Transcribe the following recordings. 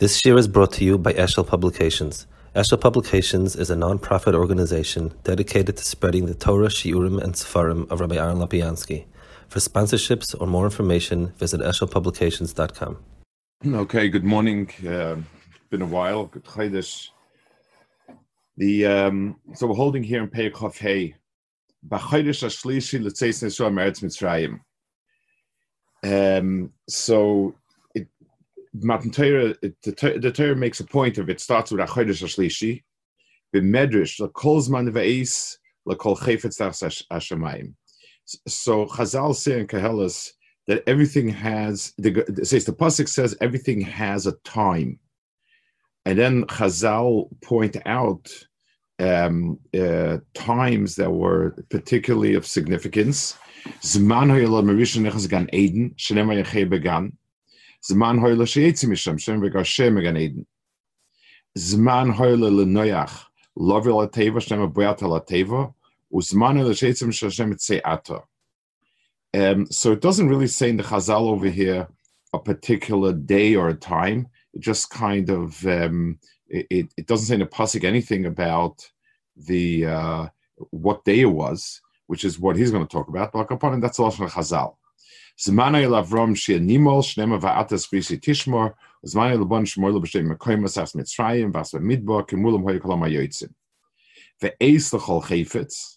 This year is brought to you by Eshel Publications. Eshel Publications is a non-profit organization dedicated to spreading the Torah, Shiurim, and Sefarim of Rabbi Aaron Lapiansky. For sponsorships or more information, visit eshelpublications.com. Okay, good morning. Uh, been a while. Good Chodesh. The um, so we're holding here in Perek Chof Hey. Ashlishi Mitzrayim. Um, so Matan Torah, the, Torah makes a point of it. Starts with Achodesh Ashlishi, b'Medrash lekol zman ve'is lekol chayfetz das hashemayim. So Chazal say in Koheles that everything has. The, says the pasuk says everything has a time, and then Chazal point out um, uh, times that were particularly of significance. Zman gan Eden, began. Zman hoyle sheitzi misham, shem shem Eden. Zman hoyle lovel shem uzman hoyle sheitzi misham, shem. Um, so it doesn't really say in the Chazal over here a particular day or a time. It just kind of um, it, it doesn't say in the pasuk anything about the uh, what day it was, which is what he's going to talk about. But upon that's also Chazal. Zmana el Avram she'animol shnema va'atas tishmor, zmana el bon shmor lo b'shem as mitzrayim kolam hayotzim. Ve'eis l'chol chayfetz,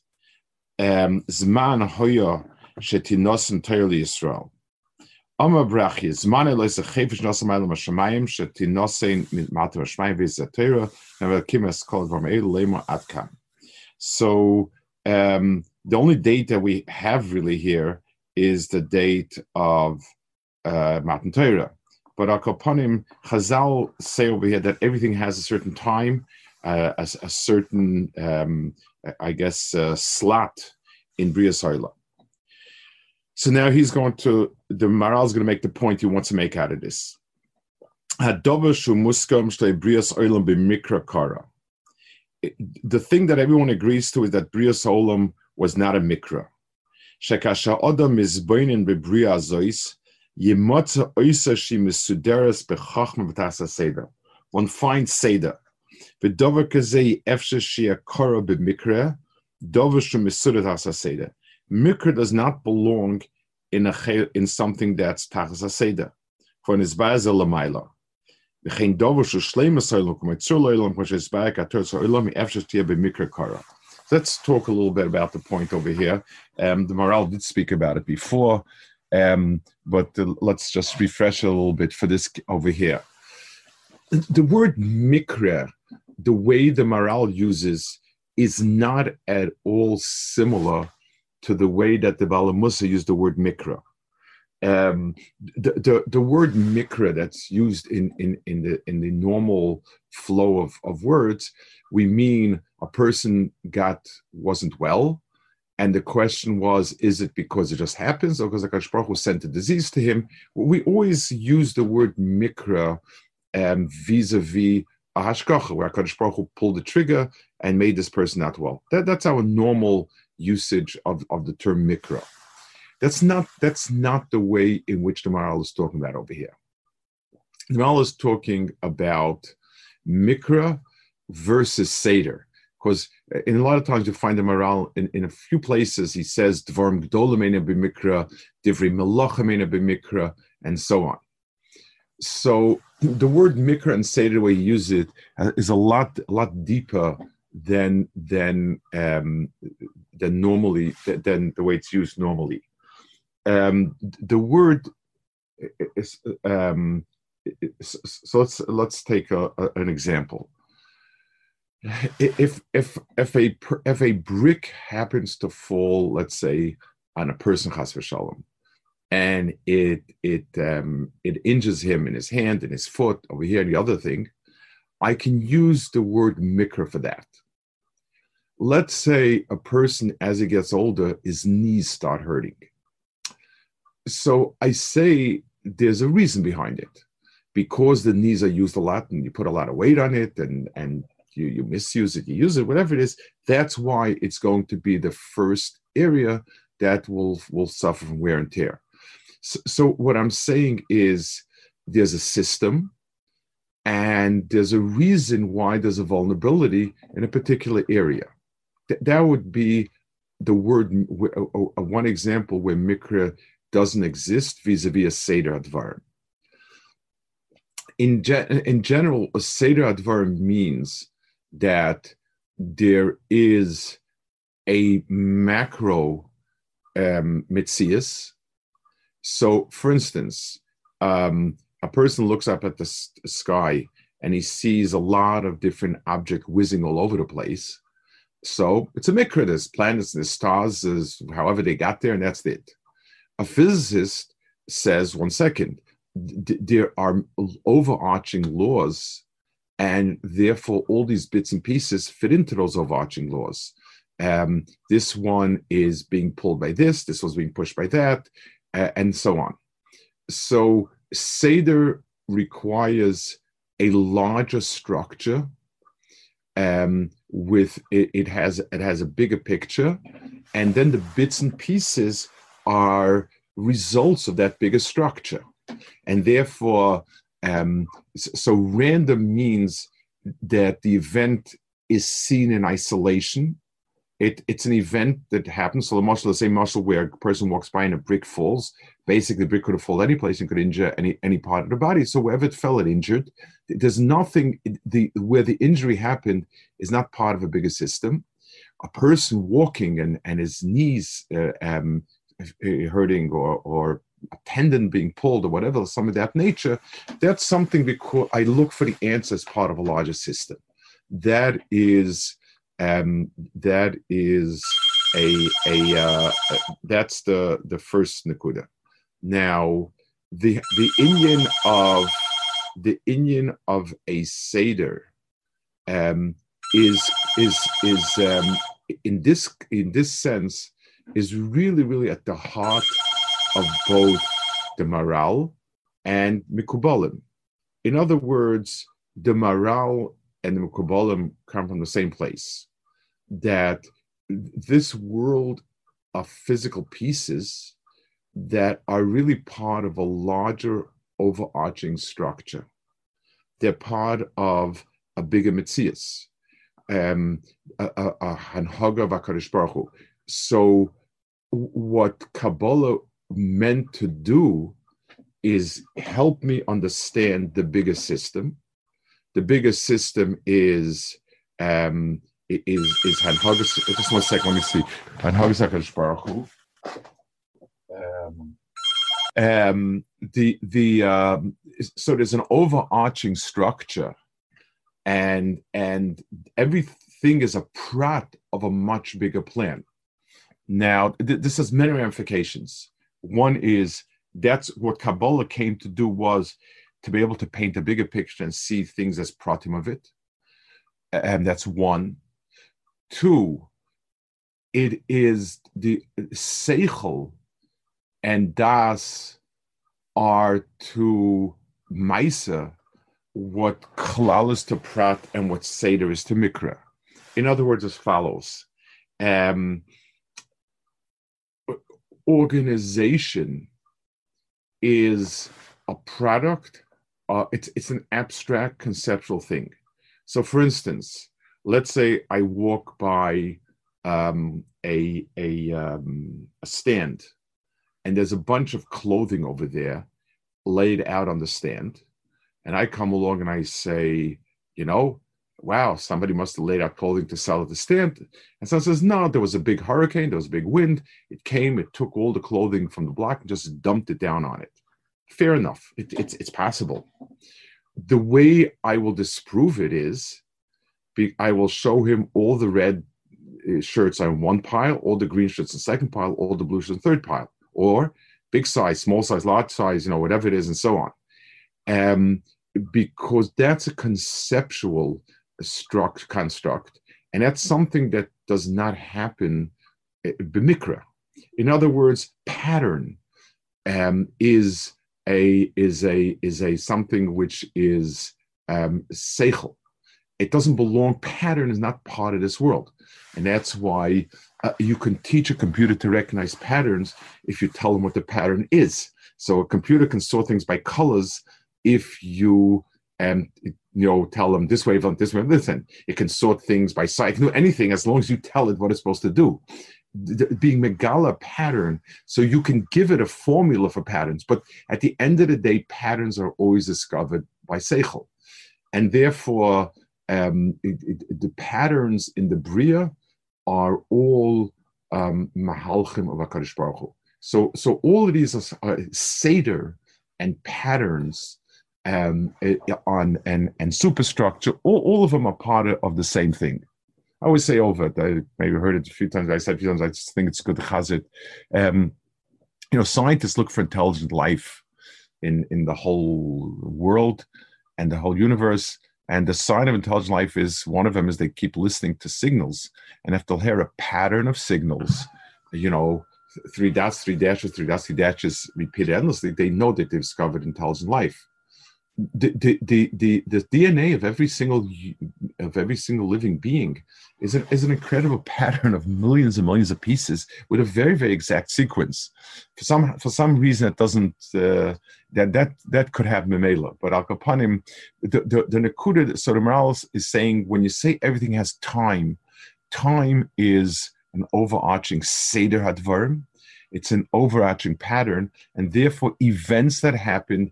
zman Yisrael. Oma brachi, zman chayfetz nosam hashemayim shetinosen mata hashemayim nevel kol atkam. So um, the only date that we have really here is the date of uh, Matan Torah. But Akoponim, Chazal say over here that everything has a certain time, uh, a, a, certain, um, I guess, uh, slot in Bria. So now he's going to, the Maharal is going to make the point he wants to make out of this. The thing that everyone agrees to is that Bria Olam was not a mikra. Shekasha Odom Mizboinin Bebria Zois, Yemotza Oisa Shi Misuderes Bechachma B'tasa Seder. One finds Seder. V'dover kazei efshe shi akora b'mikra, dover shu misudat hasa Seder. Mikra does not belong in a in something that's tachas seder. For an izbaz elamaila. V'chein dover shu shleim asoylom kum etzur loylom kum shezbaz kator so oylom efshe tia b'mikra kara. Let's talk a little bit about the point over here. Um, the Maharal did speak about it before, um, but uh, let's just refresh a little bit for this over here. The word mikra, the way the Maharal uses, is not at all similar to the way that the Balamusa used the word mikra. Um, the, the, the word mikra that's used in, in, in, the, in the normal flow of, of words, we mean a person got wasn't well, and the question was, is it because it just happens, or because Akash Baruch Hu sent a disease to him? We always use the word mikra um, vis-a-vis a hashgacha, where Akash Baruch Hu pulled the trigger and made this person not well. That, that's our normal usage of, of the term mikra. That's not that's not the way in which the Maharal is talking about over here. The Maharal is talking about mikra versus seder because in a lot of times you find him around in, in a few places he says dvarim gdolamena b'mikra, divri melachamena b'mikra, and so on. So the word mikra and say the way he uses it uh, a lot a lot deeper than than um, than normally than the way it's used normally. Um, the word is um, so let's let's take a, a, an example if if if a if a brick happens to fall, let's say, on a person chas v'shalom, and it it um, it injures him in his hand and his foot over here and the other thing, I can use the word mikra for that. Let's say a person as he gets older, his knees start hurting. So I say there's a reason behind it because the knees are used a lot and you put a lot of weight on it and and you, you misuse it, you use it, whatever it is, that's why it's going to be the first area that will, will suffer from wear and tear. So, so what I'm saying is there's a system, and there's a reason why there's a vulnerability in a particular area. Th- that would be the word, one example where Mikra doesn't exist vis-a-vis a Seder Advarim. In, ge- in general, a Seder Advarim means that there is a macro um, mitzias. So, for instance, um, a person looks up at the sky and he sees a lot of different objects whizzing all over the place. So it's a mikra. There's planets, there's stars, there's however they got there, and that's it. A physicist says, one second, d- there are overarching laws, and therefore all these bits and pieces fit into those overarching laws. Um, this one is being pulled by this, this was being pushed by that, uh, and so on. So Seder requires a larger structure. Um, with it, it has it has a bigger picture, and then the bits and pieces are results of that bigger structure, and therefore, um, so random means that the event is seen in isolation it, it's an event that happens. So the mashal, the same mashal where a person walks by and a brick falls. Basically, the brick could have fallen any place and could injure any any part of the body. So wherever it fell, it injured. There's nothing. The where the injury happened is not part of a bigger system. A person walking and and his knees uh, um, hurting or or a tendon being pulled or whatever, some of that nature. That's something because I look for the answer as part of a larger system. That is um, that is a a uh, that's the the first nakuda. Now the the inyan of the inyan of a seder um, is is is um, in this in this sense is really really at the heart of both the Maharal and Mekubalim. In other words, the Maharal and the Mekubalim come from the same place. That this world of physical pieces that are really part of a larger overarching structure. They're part of a bigger mitzias, um, a, hanhaga v'akarish baruch Hu. So, what Kabbalah meant to do is help me understand the bigger system the bigger system is um, is is Hanhagas. Just one second, let me see. Hanhagas Baruch Um, um, the the um, so there's an overarching structure, and and everything is a prat of a much bigger plan. Now, th- this has many ramifications. One is that's what Kabbalah came to do was to be able to paint a bigger picture and see things as pratim of it. And that's one. Two, it is the seichel and das are to Maisa what klal is to prat and what seder is to mikra. In other words, as follows: um, organization is a product uh, it's it's an abstract conceptual thing. So, for instance, let's say I walk by um, a a, um, a stand, and there's a bunch of clothing over there laid out on the stand, and I come along and I say, you know, wow, somebody must have laid out clothing to sell at the stand. And someone says, no, there was a big hurricane, there was a big wind. It came, it took all the clothing from the block and just dumped it down on it fair enough. It, it's it's possible. The way I will disprove it is, I will show him all the red uh, shirts on one pile, all the green shirts on second pile, all the blue shirts on third pile, or big size, small size, large size, you know, whatever it is, and so on. Um, because that's a conceptual struct, construct, and that's something that does not happen b'mikra. In other words, pattern um, is a is a is a something which is um, seichel. It doesn't belong. Pattern is not part of this world, and that's why uh, you can teach a computer to recognize patterns if you tell them what the pattern is. So a computer can sort things by colors if you and you know tell them this wavelength, this wavelength. Listen, it can sort things by sight. Do anything as long as you tell it what it's supposed to do. being megala pattern, so you can give it a formula for patterns. But at the end of the day, patterns are always discovered by seichel, and therefore um, it, it, the patterns in the bria are all um, mahalchim of Hakadosh Baruch Hu. So, so all of these are seder and patterns um, on and and superstructure. All, all of them are part of, the same thing. I always say over it. I maybe heard it a few times. I said a few times. I just think it's good chazit. Um, you know, scientists look for intelligent life in in the whole world and the whole universe. And the sign of intelligent life is one of them is they keep listening to signals. And if they'll hear a pattern of signals, you know, three dots, three dashes, three dots, three dashes repeated endlessly, they know that they've discovered intelligent life the, the, the, the, DNA of every single of every single living being is an, is an incredible pattern of millions and millions of pieces with a very very exact sequence. For some for some reason it doesn't uh, that that that could have memela, but al kapanim the the, the Nakuda so the Maharal is saying when you say everything has time, time is an overarching seder hadvarim. It's an overarching pattern, and therefore events that happen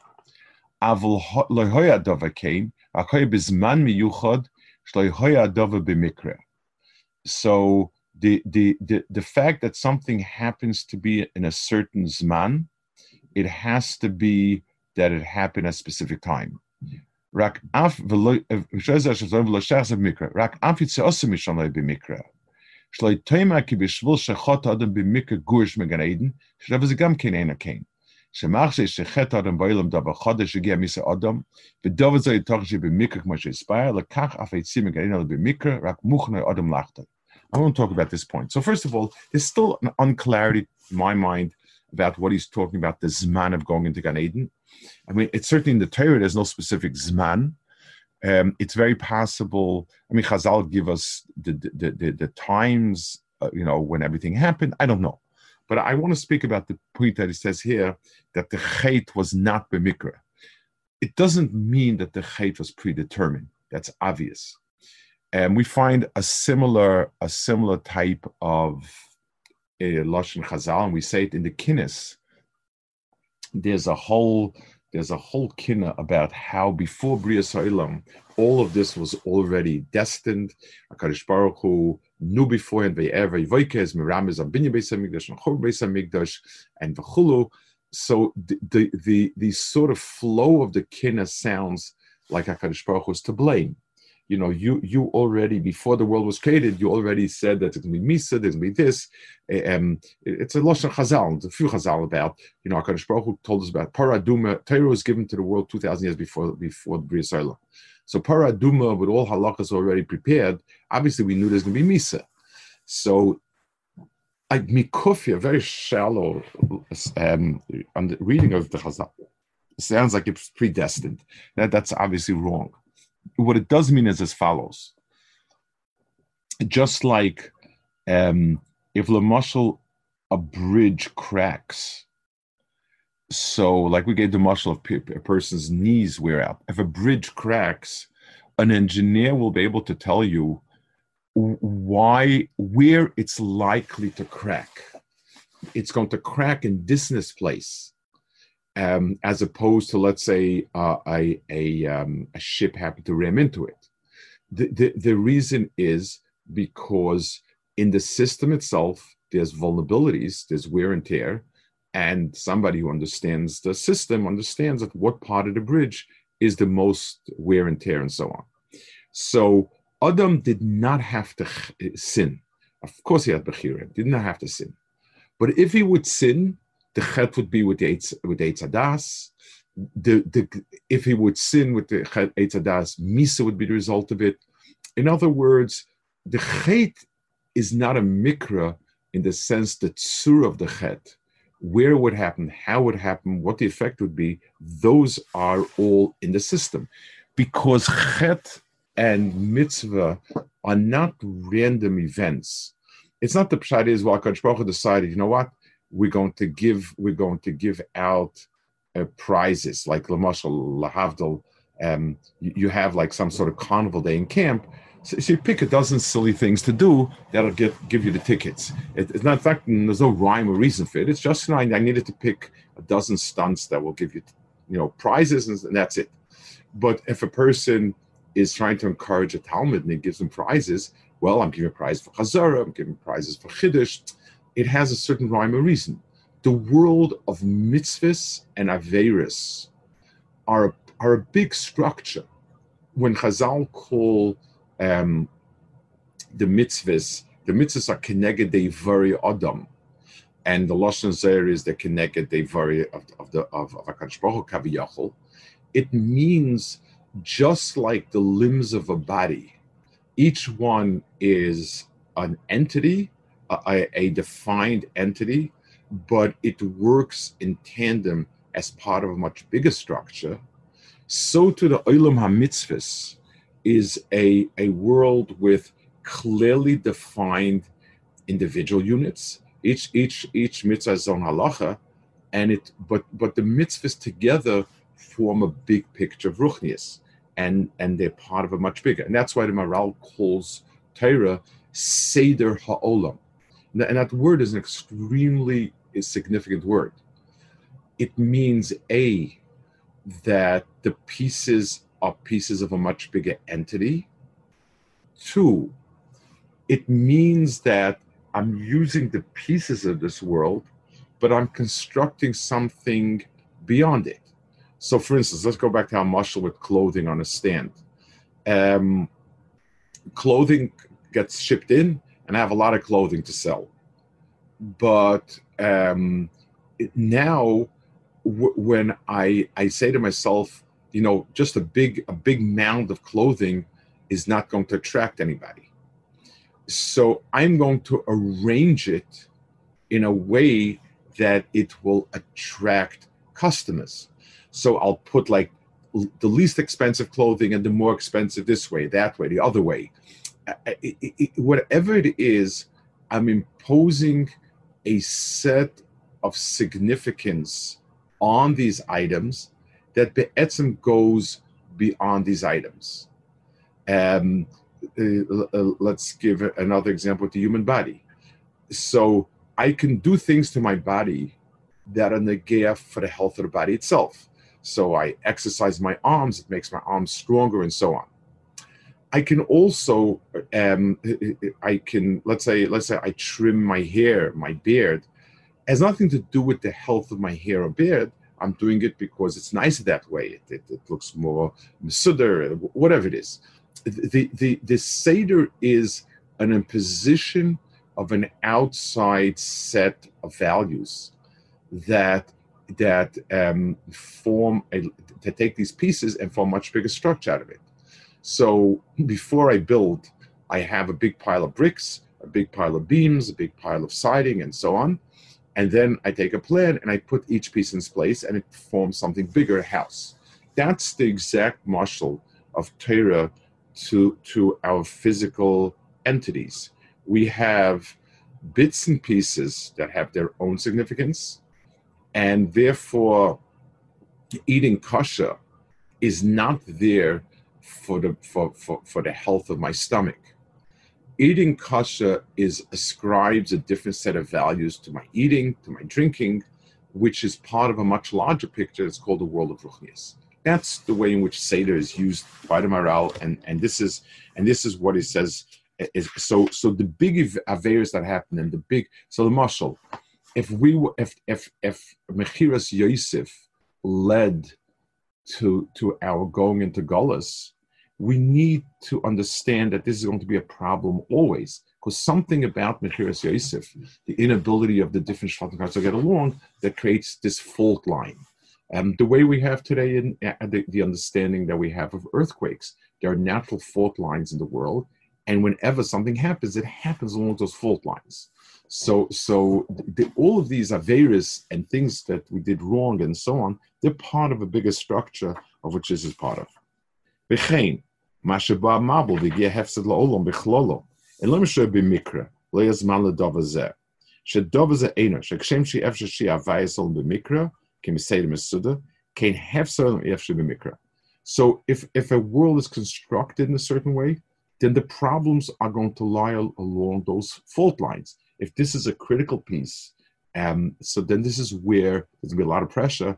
Dova came, akoy bizman dova bimikra. So the, the, the, the fact that something happens to be in a certain zman, it has to be that it happened at a specific time. Rak af. Rak af bimikra. Ki bishvul adam bimikra זה גם כן אינה כן. שמחשי שחטא אדם בעולם דבר חודש הגיע מיסה אדם, ודבר זה יתוך שבמקרה כמו שהספיר, לקח אף עצים מגנים עליו במקרה, רק מוכנה אדם לחטא. I want to talk about this point. So first of all, there's still an unclarity in my mind about what he's talking about, the Zman of going into Gan Eden. I mean, it's certainly in the Torah, there's no specific Zman. Um, it's very possible. I mean, Chazal give us the the, the, the times, uh, you know, when everything happened. I don't know. But I want to speak about the point that he says here that the chait was not b'mikra. It doesn't mean that the chait was predetermined. That's obvious. And we find a similar a similar type of a lashon chazal, and we say it in the kinnis. There's a whole there's a whole kinna about how before Bria Sa'ilam, all of this was already destined. Akadosh Baruch Hu knew beforehand ve'ever yivoikez miramis on binya beis hamikdash and chor beis hamikdash and v'chulu. So the, the the the sort of flow of the kinna sounds like Hakadosh Baruch Hu was to blame. You know, you you already before the world was created, you already said that it's to be misa, there's to be this. Um, it's a lashon chazal. It's a few chazal about you know Hakadosh Baruch Hu told us about parah adumah. Torah was given to the world two thousand years before before the Bria so parah adumah with all halakas already prepared, obviously we knew there's to be misa. So like mikufia, very shallow um, reading of the Chazal. Sounds like it's predestined. That, that's obviously wrong. What it does mean is as follows. Just like um, if the mashal a bridge cracks, so, like we gave the mashal of a person's knees wear out. If a bridge cracks, an engineer will be able to tell you why, where it's likely to crack. It's going to crack in this place, um, as opposed to, let's say, uh, a a, um, a ship happened to ram into it. The, the the reason is because in the system itself, there's vulnerabilities, there's wear and tear and somebody who understands the system understands that what part of the bridge is the most wear and tear and so on. So Adam did not have to sin. Of course, he had Bechira, did not have to sin. But if he would sin, the chet would be with the with Eitzadas, the, the if he would sin with the chet etzadas, misa would be the result of it. In other words, the chet is not a mikra in the sense the tsur of the chet, where it would happen, how it would happen, what the effect would be. Those are all in the system, because chet and mitzvah are not random events. It's not the pshat is well, Baruch decided, you know what, we're going to give, we're going to give out uh, prizes like Lamashal Lahavdal. Um, you, you, have like some sort of carnival day in camp. So, so, you pick a dozen silly things to do that'll get give you the tickets. It, it's not in fact there's no rhyme or reason for it. It's just I, I needed to pick a dozen stunts that will give you you know prizes and, and that's it. But if a person is trying to encourage a talmid and he gives them prizes, well, I'm giving a prize for Chazara, I'm giving prizes for Chiddush. It has a certain rhyme or reason the world of mitzvahs and averis are, are a big structure. When Chazal call um, the mitzvahs, the mitzvahs are keneged vari adam, and the lashon zer is the keneged vari of, of the of, of Kaviyachol. It means just like the limbs of a body, each one is an entity, a, a defined entity but it works in tandem as part of a much bigger structure. So to the Olam HaMitzvahs is a, a world with clearly defined individual units. Each each each mitzvah is on halacha, and it but but the mitzvahs together form a big picture of ruchnias, and and they're part of a much bigger. And that's why the Maharal calls Torah Seder Ha'olam. And that word is an extremely significant word. It means A, that the pieces are pieces of a much bigger entity. Two, it means that I'm using the pieces of this world, but I'm constructing something beyond it. So, for instance, let's go back to our mashal with clothing on a stand. Um, clothing gets shipped in, and I have a lot of clothing to sell. But um, now w- when I I say to myself, you know, just a big a big mound of clothing is not going to attract anybody. So I'm going to arrange it in a way that it will attract customers. So I'll put like the least expensive clothing and the more expensive this way, that way, the other way. It, it, whatever it is, I'm imposing a set of significance on these items that Be'etzim goes beyond these items. Um, uh, uh, let's give another example with the human body. So I can do things to my body that are negaya for the health of the body itself. So I exercise my arms, it makes my arms stronger and so on. I can also, um, I can let's say, let's say I trim my hair, my beard. It has nothing to do with the health of my hair or beard. I'm doing it because it's nice that way. It, it, it looks more misuder, whatever it is. The, the, the Seder is an imposition of an outside set of values that that um, form a, to take these pieces and form much bigger structure out of it. So before I build, I have a big pile of bricks, a big pile of beams, a big pile of siding, and so on. And then I take a plan and I put each piece in its place and it forms something bigger, a house. That's the exact mashal of Torah to, to our physical entities. We have bits and pieces that have their own significance, and therefore, eating kosher is not there for the for, for, for the health of my stomach. Eating kosher is ascribes a different set of values to my eating, to my drinking, which is part of a much larger picture. It's called the world of ruchnias. That's the way in which Seder is used by the Maharal, and, and this is and this is what he says. Eh, is, so so the big affairs that happen and the big so the mashal, if we if if if Mechiras Yosef led to to our going into Golas, we need to understand that this is going to be a problem always, because something about Mechiras Yosef, the inability of the different Shvatim to get along, that creates this fault line. Um, the way we have today in uh, the, the understanding that we have of earthquakes, there are natural fault lines in the world, and whenever something happens, it happens along those fault lines. So, so the, all of these averas and things that we did wrong and so on, they're part of a bigger structure of which this is part of. And let me show you So if, if a world is constructed in a certain way, then the problems are going to lie along those fault lines. If this is a critical piece, um, so then this is where there's going to be a lot of pressure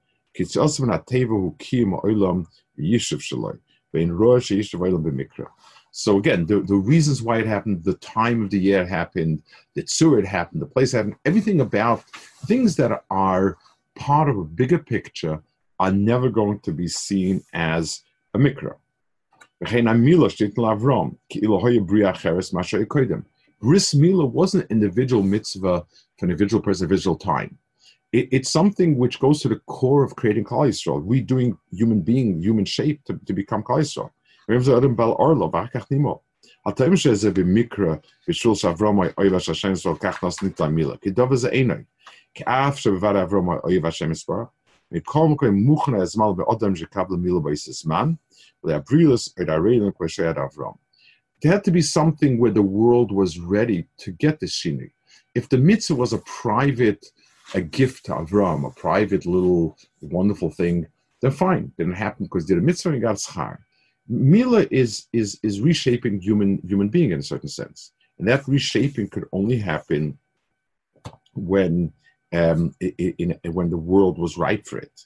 So again, the, the reasons why it happened, the time of the year happened, the tzur happened, the place happened, everything about things that are part of a bigger picture are never going to be seen as a mikra. Bris Mila wasn't an individual mitzvah for an individual person, individual time It, it's something which goes to the core of creating Klal Yisrael, redoing human being, human shape to, to become Klal Yisrael. הטעם שזה במקרא בשול שאברום אויב השם יסבור כך נס מילה כי דובר זה עינוי כי אף שבבר אברום אויב השם יסבור מכל מקום מוכנה הזמן באודם שקבל מילה באיס זמן ולהברילוס את הרעיון כמו שהיה אברום there had to be something where the world was ready to get the shini. If the mitzvah was a private, a gift to Avram, a private little wonderful thing, then fine. Didn't happen because did a mitzvah and got schar. Mila is is is reshaping human human being in a certain sense, and that reshaping could only happen when um, in, in, when the world was right for it.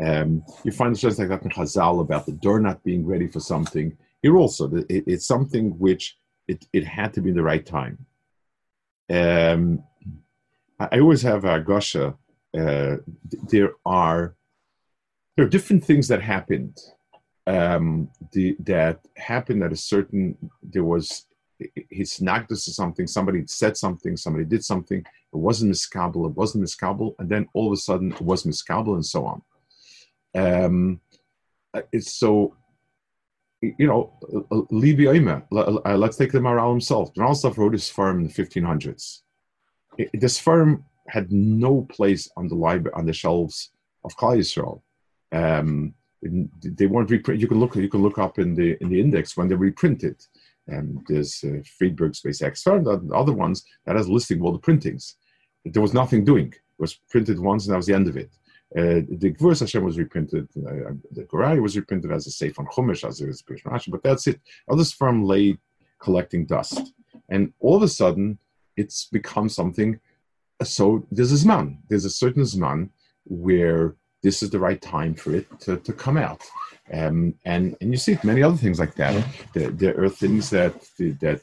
Um, you find sense like that in Chazal about the door not being ready for something here also, it, it's something which it, it had to be in the right time. Um, I always have a gosha. Uh, there are there are different things that happened. Um, the, that happened at a certain. There was his nagdus or something. Somebody said something. Somebody did something. It wasn't miskabel. It wasn't miskabel, and then all of a sudden it was miskabel, and so on. Um, it's so you know, Levi Omer, let's take the Maharal himself. The Maharal wrote his farm in the 1500s. This firm had no place on the library, on the shelves of Klal Yisrael. Um, they weren't reprinted. You can look. You can look up in the in the index when they reprinted. And there's uh, Friedberg's SpaceX firm, the other ones that has listing all the printings. There was nothing doing. It was printed once, and that was the end of it. Uh, the Gvurus Hashem was reprinted, uh, the Gur Aryeh was reprinted as a safe on Chumash, as a it is but that's it. Others from lay collecting dust. And all of a sudden, it's become something. So there's a Zman. There's a certain Zman where this is the right time for it to, to come out. Um, and and you see many other things like that. There, there are things that that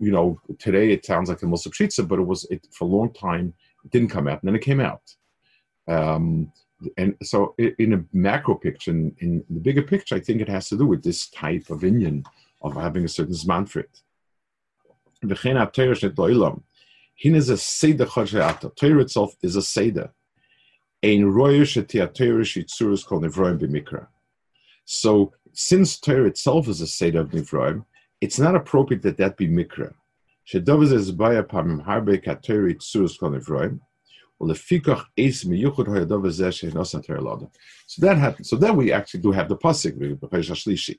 you know today it sounds like the most pshitza, but it was it for a long time it didn't come out, and then it came out. Um, and so, in a macro picture, in, in, the bigger picture, I think it has to do with this type of inyan of having a certain zman for it. Hin is a seder chosheata. Torah itself is a seder. Ein royesh etiatorish itzuros kol nivroim b'mikra. So, since Torah itself is a seder of nivroim, it's not appropriate that that be mikra. Shedovaz is baya pamim harbe katori itzuros kol nivroim. So that happens. So then we actually do have the pasuk b'pesh hashlishi.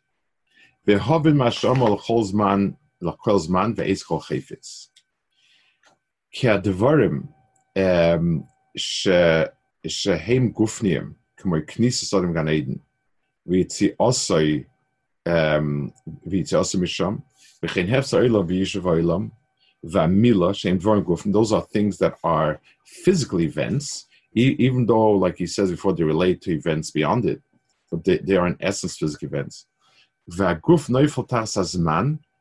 Ve'hovin masham al chol l'kol zman ve'ez kol chayfetz. Ki advarim shehem gufniim k'moy knisas adam gan Eden v'yitzi osoi v'yitzi osoi misham v'chein hefsa oilam v'yishav oilam Vamila, Shem Dvorim those are things that are physical events, even though, like he says before, they relate to events beyond it. but they, are in essence physical events. V'aguf neufel tas zman, sheich zman.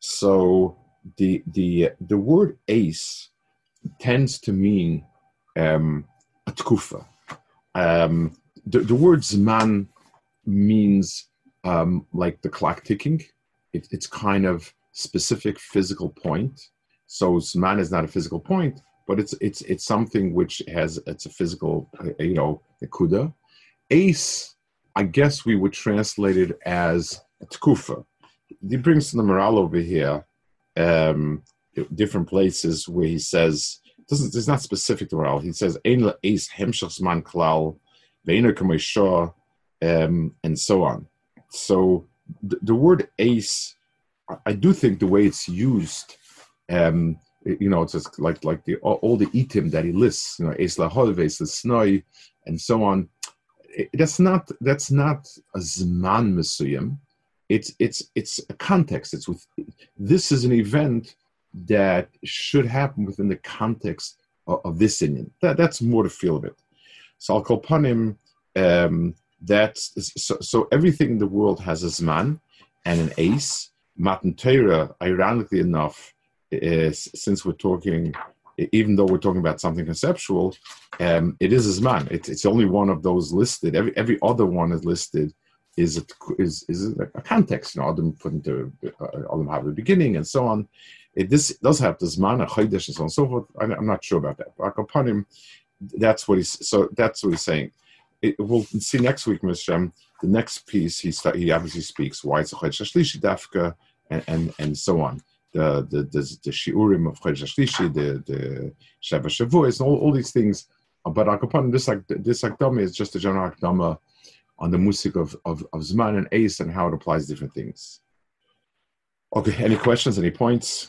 So the, the, the word ace tends to mean um, a tkufa. Um, the, the word zman means um, like the clock ticking. It, it's kind of specific physical point. So zman is not a physical point, but it's it's it's something which has it's a physical, you know, kuda. Ace, I guess we would translate it as tkufa. He brings the Maharal over here, um, different places where he says doesn't it's not specific to Maharal. He says ein ace hemshachsman klal, ve'ena um, and so on. So the, the, word ace, I do think the way it's used, um, you know, it's just like like the all, all the itim that he lists, you know, ace laholve, ace snoy, and so on. It, that's not that's not a zman mesuyim. It's it's it's a context. It's with this is an event that should happen within the context of, of this inyan. That that's more the feel of it. So I'll call upon him. Um, that's so, so everything in the world has a zman and an ace. Matan Torah, ironically enough, is since we're talking, even though we're talking about something conceptual, um, it is a zman. It, it's only one of those listed. Every every other one is listed is a, is is a context. You know, Adam put into uh, Adam have the beginning and so on. It, this does have the zman, a chaydesh, and so on and so forth. I, am not sure about that. But upon him, that's what he's so that's what he's saying it, we'll see next week, Mr. The next piece he he obviously speaks why it's a Shlishi Dafka and, and and so on. The the the, the shiurim of Chodesh Shlishi, the the Sheva Shavuos, all, all these things. But Akapan, this this akdama is just a general akdama on the music of, of, of Zman and Ace and how it applies different things. Okay, any questions, any points?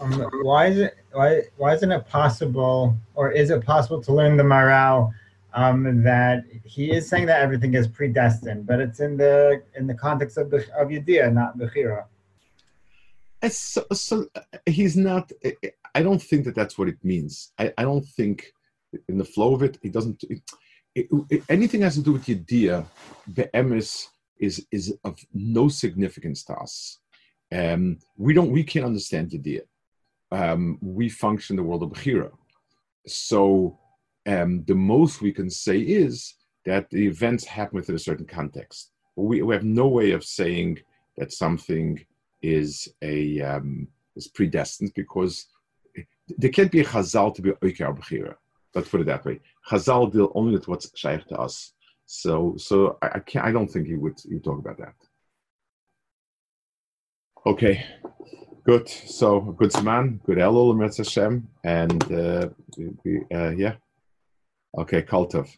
Um, why is it why why isn't it possible, or is it possible to learn the Maharal um, that he is saying that everything is predestined, but it's in the in the context of the of Yediyah, not Bechira. So, so he's not. I don't think that that's what it means. I, I don't think in the flow of it, he doesn't. It, it, anything has to do with Yediyah, the emes is is of no significance to us. Um, we don't. We can't understand Yediyah um, we function in the world of Bechira. So um, the most we can say is that the events happen within a certain context. We, we have no way of saying that something is a um, is predestined because there can't be a chazal to be oiker bechira. Let's put it that way. Chazal deal only with what's shaykh to us. So so I, I can't. I don't think he would he talk about that. Okay. Good. So good man, good Elul, Hashem, and uh, we, uh, yeah. Okay, Kultov.